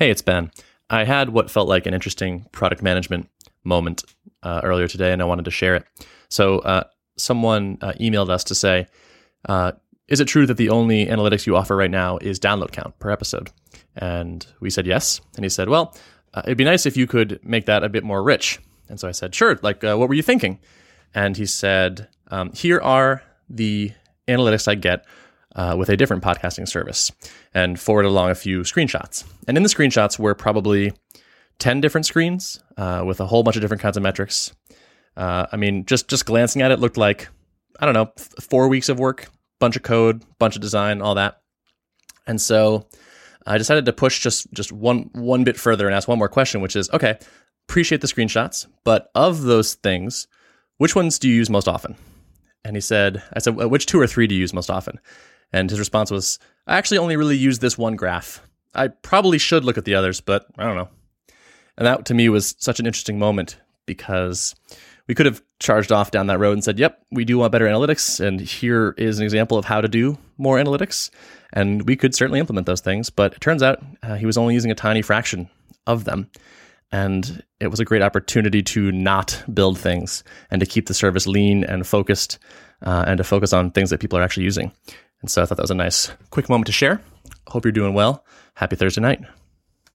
Hey, it's Ben. I had what felt like an interesting product management moment uh, earlier today, and I wanted to share it. So, uh, someone uh, emailed us to say, uh, Is it true that the only analytics you offer right now is download count per episode? And we said yes. And he said, Well, uh, it'd be nice if you could make that a bit more rich. And so I said, Sure. Like, uh, what were you thinking? And he said, um, Here are the analytics I get uh, with a different podcasting service and forward along a few screenshots. And in the screenshots were probably 10 different screens uh, with a whole bunch of different kinds of metrics. Uh, I mean, just just glancing at it looked like, I don't know, four weeks of work, bunch of code, bunch of design, all that. And so I decided to push just just one one bit further and ask one more question, which is, okay, appreciate the screenshots, but of those things, which ones do you use most often? And he said, I said, which two or three do you use most often? And his response was, I actually only really use this one graph. I probably should look at the others, but I don't know. And that to me was such an interesting moment because we could have charged off down that road and said, yep, we do want better analytics. And here is an example of how to do more analytics. And we could certainly implement those things. But it turns out uh, he was only using a tiny fraction of them. And it was a great opportunity to not build things and to keep the service lean and focused uh, and to focus on things that people are actually using. And so I thought that was a nice quick moment to share. Hope you're doing well. Happy Thursday night.